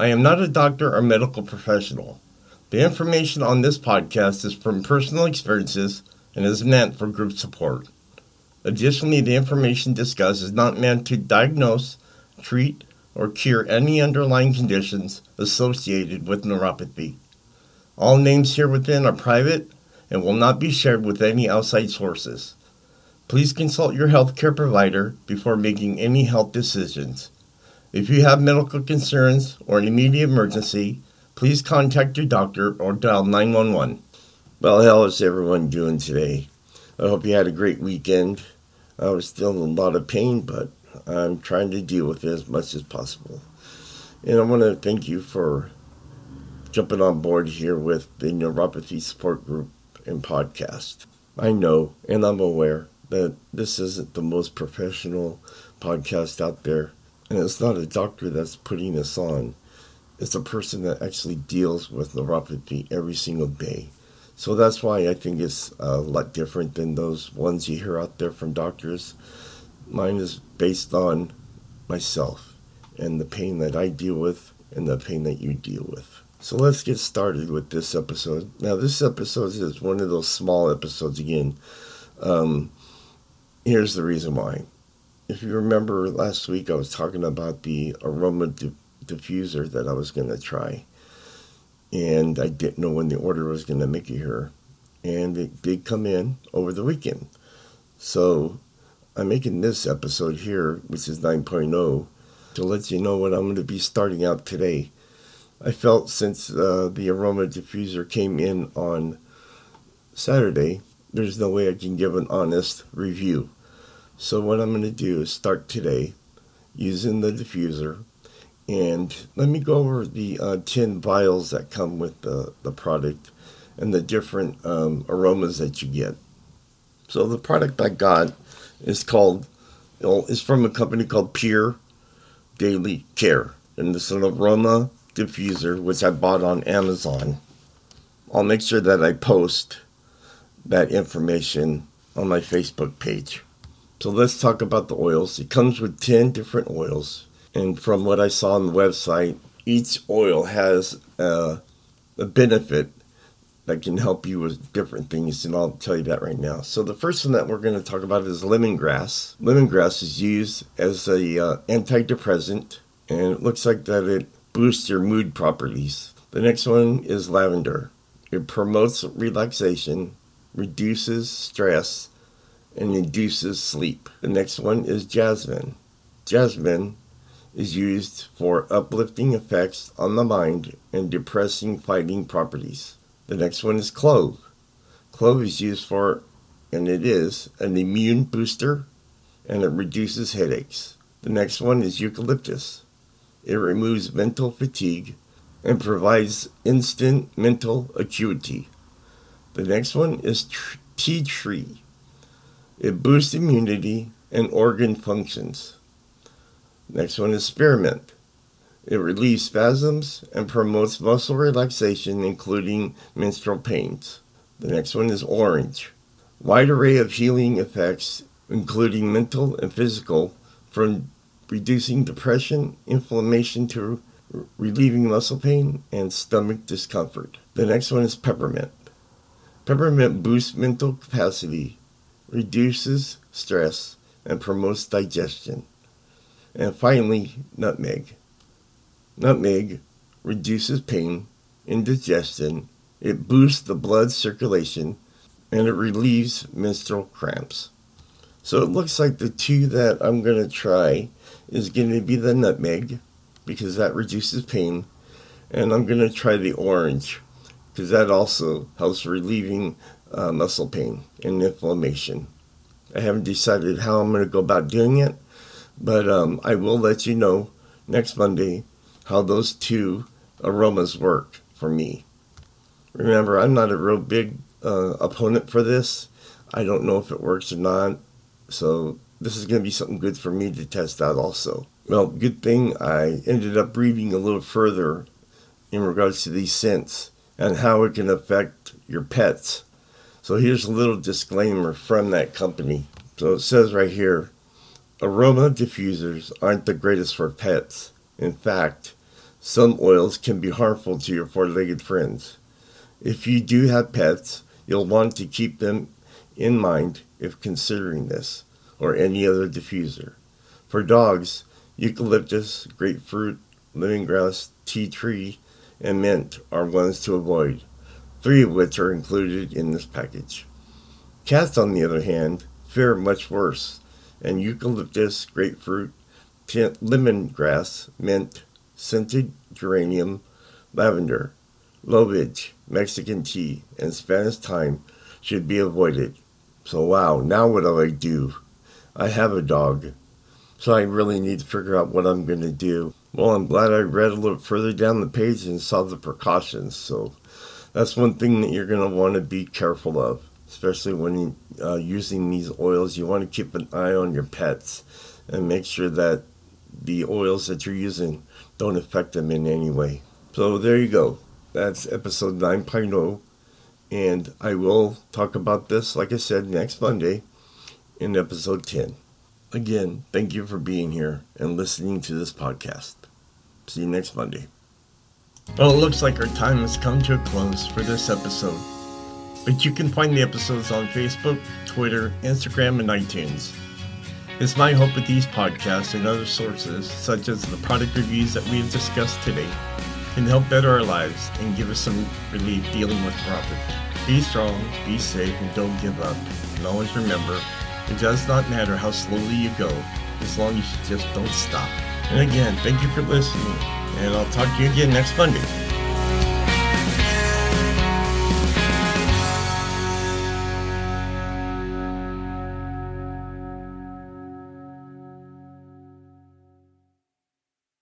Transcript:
I am not a doctor or medical professional. The information on this podcast is from personal experiences and is meant for group support. Additionally, the information discussed is not meant to diagnose, treat, or cure any underlying conditions associated with neuropathy. All names here within are private and will not be shared with any outside sources. Please consult your healthcare provider before making any health decisions. If you have medical concerns or an immediate emergency, please contact your doctor or dial 911. Well, how is everyone doing today? I hope you had a great weekend. I was still in a lot of pain, but I'm trying to deal with it as much as possible. And I want to thank you for jumping on board here with the Neuropathy Support Group and podcast. I know and I'm aware that this isn't the most professional podcast out there and it's not a doctor that's putting this on. It's a person that actually deals with neuropathy every single day. So that's why I think it's a lot different than those ones you hear out there from doctors. Mine is based on myself and the pain that I deal with and the pain that you deal with. So let's get started with this episode. Now, this episode is one of those small episodes again. Um, here's the reason why if you remember last week, I was talking about the aroma di- diffuser that I was going to try. And I didn't know when the order was going to make it here. And it did come in over the weekend. So I'm making this episode here, which is 9.0, to let you know what I'm going to be starting out today. I felt since uh, the aroma diffuser came in on Saturday, there's no way I can give an honest review. So what I'm going to do is start today using the diffuser and let me go over the uh, 10 vials that come with the, the product and the different um, aromas that you get. So the product I got is called, is from a company called Pure Daily Care. And it's an aroma diffuser, which I bought on Amazon. I'll make sure that I post that information on my Facebook page. So let's talk about the oils. It comes with 10 different oils. And from what I saw on the website, each oil has a, a benefit that can help you with different things, and I'll tell you that right now. So the first one that we're going to talk about is lemongrass. Lemongrass is used as a uh, antidepressant, and it looks like that it boosts your mood properties. The next one is lavender. It promotes relaxation, reduces stress, and induces sleep. The next one is jasmine. Jasmine is used for uplifting effects on the mind and depressing fighting properties. The next one is clove. Clove is used for, and it is, an immune booster and it reduces headaches. The next one is eucalyptus. It removes mental fatigue and provides instant mental acuity. The next one is tr- tea tree. It boosts immunity and organ functions. Next one is spearmint. It relieves spasms and promotes muscle relaxation, including menstrual pains. The next one is orange. Wide array of healing effects, including mental and physical, from reducing depression, inflammation to relieving muscle pain, and stomach discomfort. The next one is peppermint. Peppermint boosts mental capacity, reduces stress, and promotes digestion. And finally, nutmeg. Nutmeg reduces pain, indigestion, it boosts the blood circulation, and it relieves menstrual cramps. So it looks like the two that I'm going to try is going to be the nutmeg because that reduces pain, and I'm going to try the orange because that also helps relieving uh, muscle pain and inflammation. I haven't decided how I'm going to go about doing it, but um, I will let you know next Monday how those two aromas work for me. Remember, I'm not a real big uh, opponent for this. I don't know if it works or not. So this is going to be something good for me to test out also. Well, good thing I ended up reading a little further in regards to these scents and how it can affect your pets. So here's a little disclaimer from that company. So it says right here aroma diffusers aren't the greatest for pets. In fact, some oils can be harmful to your four legged friends. If you do have pets, you'll want to keep them in mind if considering this or any other diffuser. For dogs, eucalyptus, grapefruit, lemongrass, tea tree, and mint are ones to avoid, three of which are included in this package. Cats, on the other hand, fare much worse, and eucalyptus, grapefruit, lemongrass, mint, scented geranium, lavender, lovage, Mexican tea, and Spanish thyme should be avoided. So, wow, now what do I do? I have a dog, so I really need to figure out what I'm going to do. Well, I'm glad I read a little further down the page and saw the precautions. So that's one thing that you're going to want to be careful of, especially when you, uh, using these oils. You want to keep an eye on your pets and make sure that the oils that you're using don't affect them in any way. So there you go. That's episode 9.0. And I will talk about this, like I said, next Monday in episode 10. Again, thank you for being here and listening to this podcast. See you next Monday. Well, it looks like our time has come to a close for this episode. But you can find the episodes on Facebook, Twitter, Instagram, and iTunes. It's my hope that these podcasts and other sources, such as the product reviews that we have discussed today, can help better our lives and give us some relief dealing with poverty. Be strong, be safe, and don't give up. And always remember, it does not matter how slowly you go, as long as you just don't stop. And again, thank you for listening, and I'll talk to you again next Monday.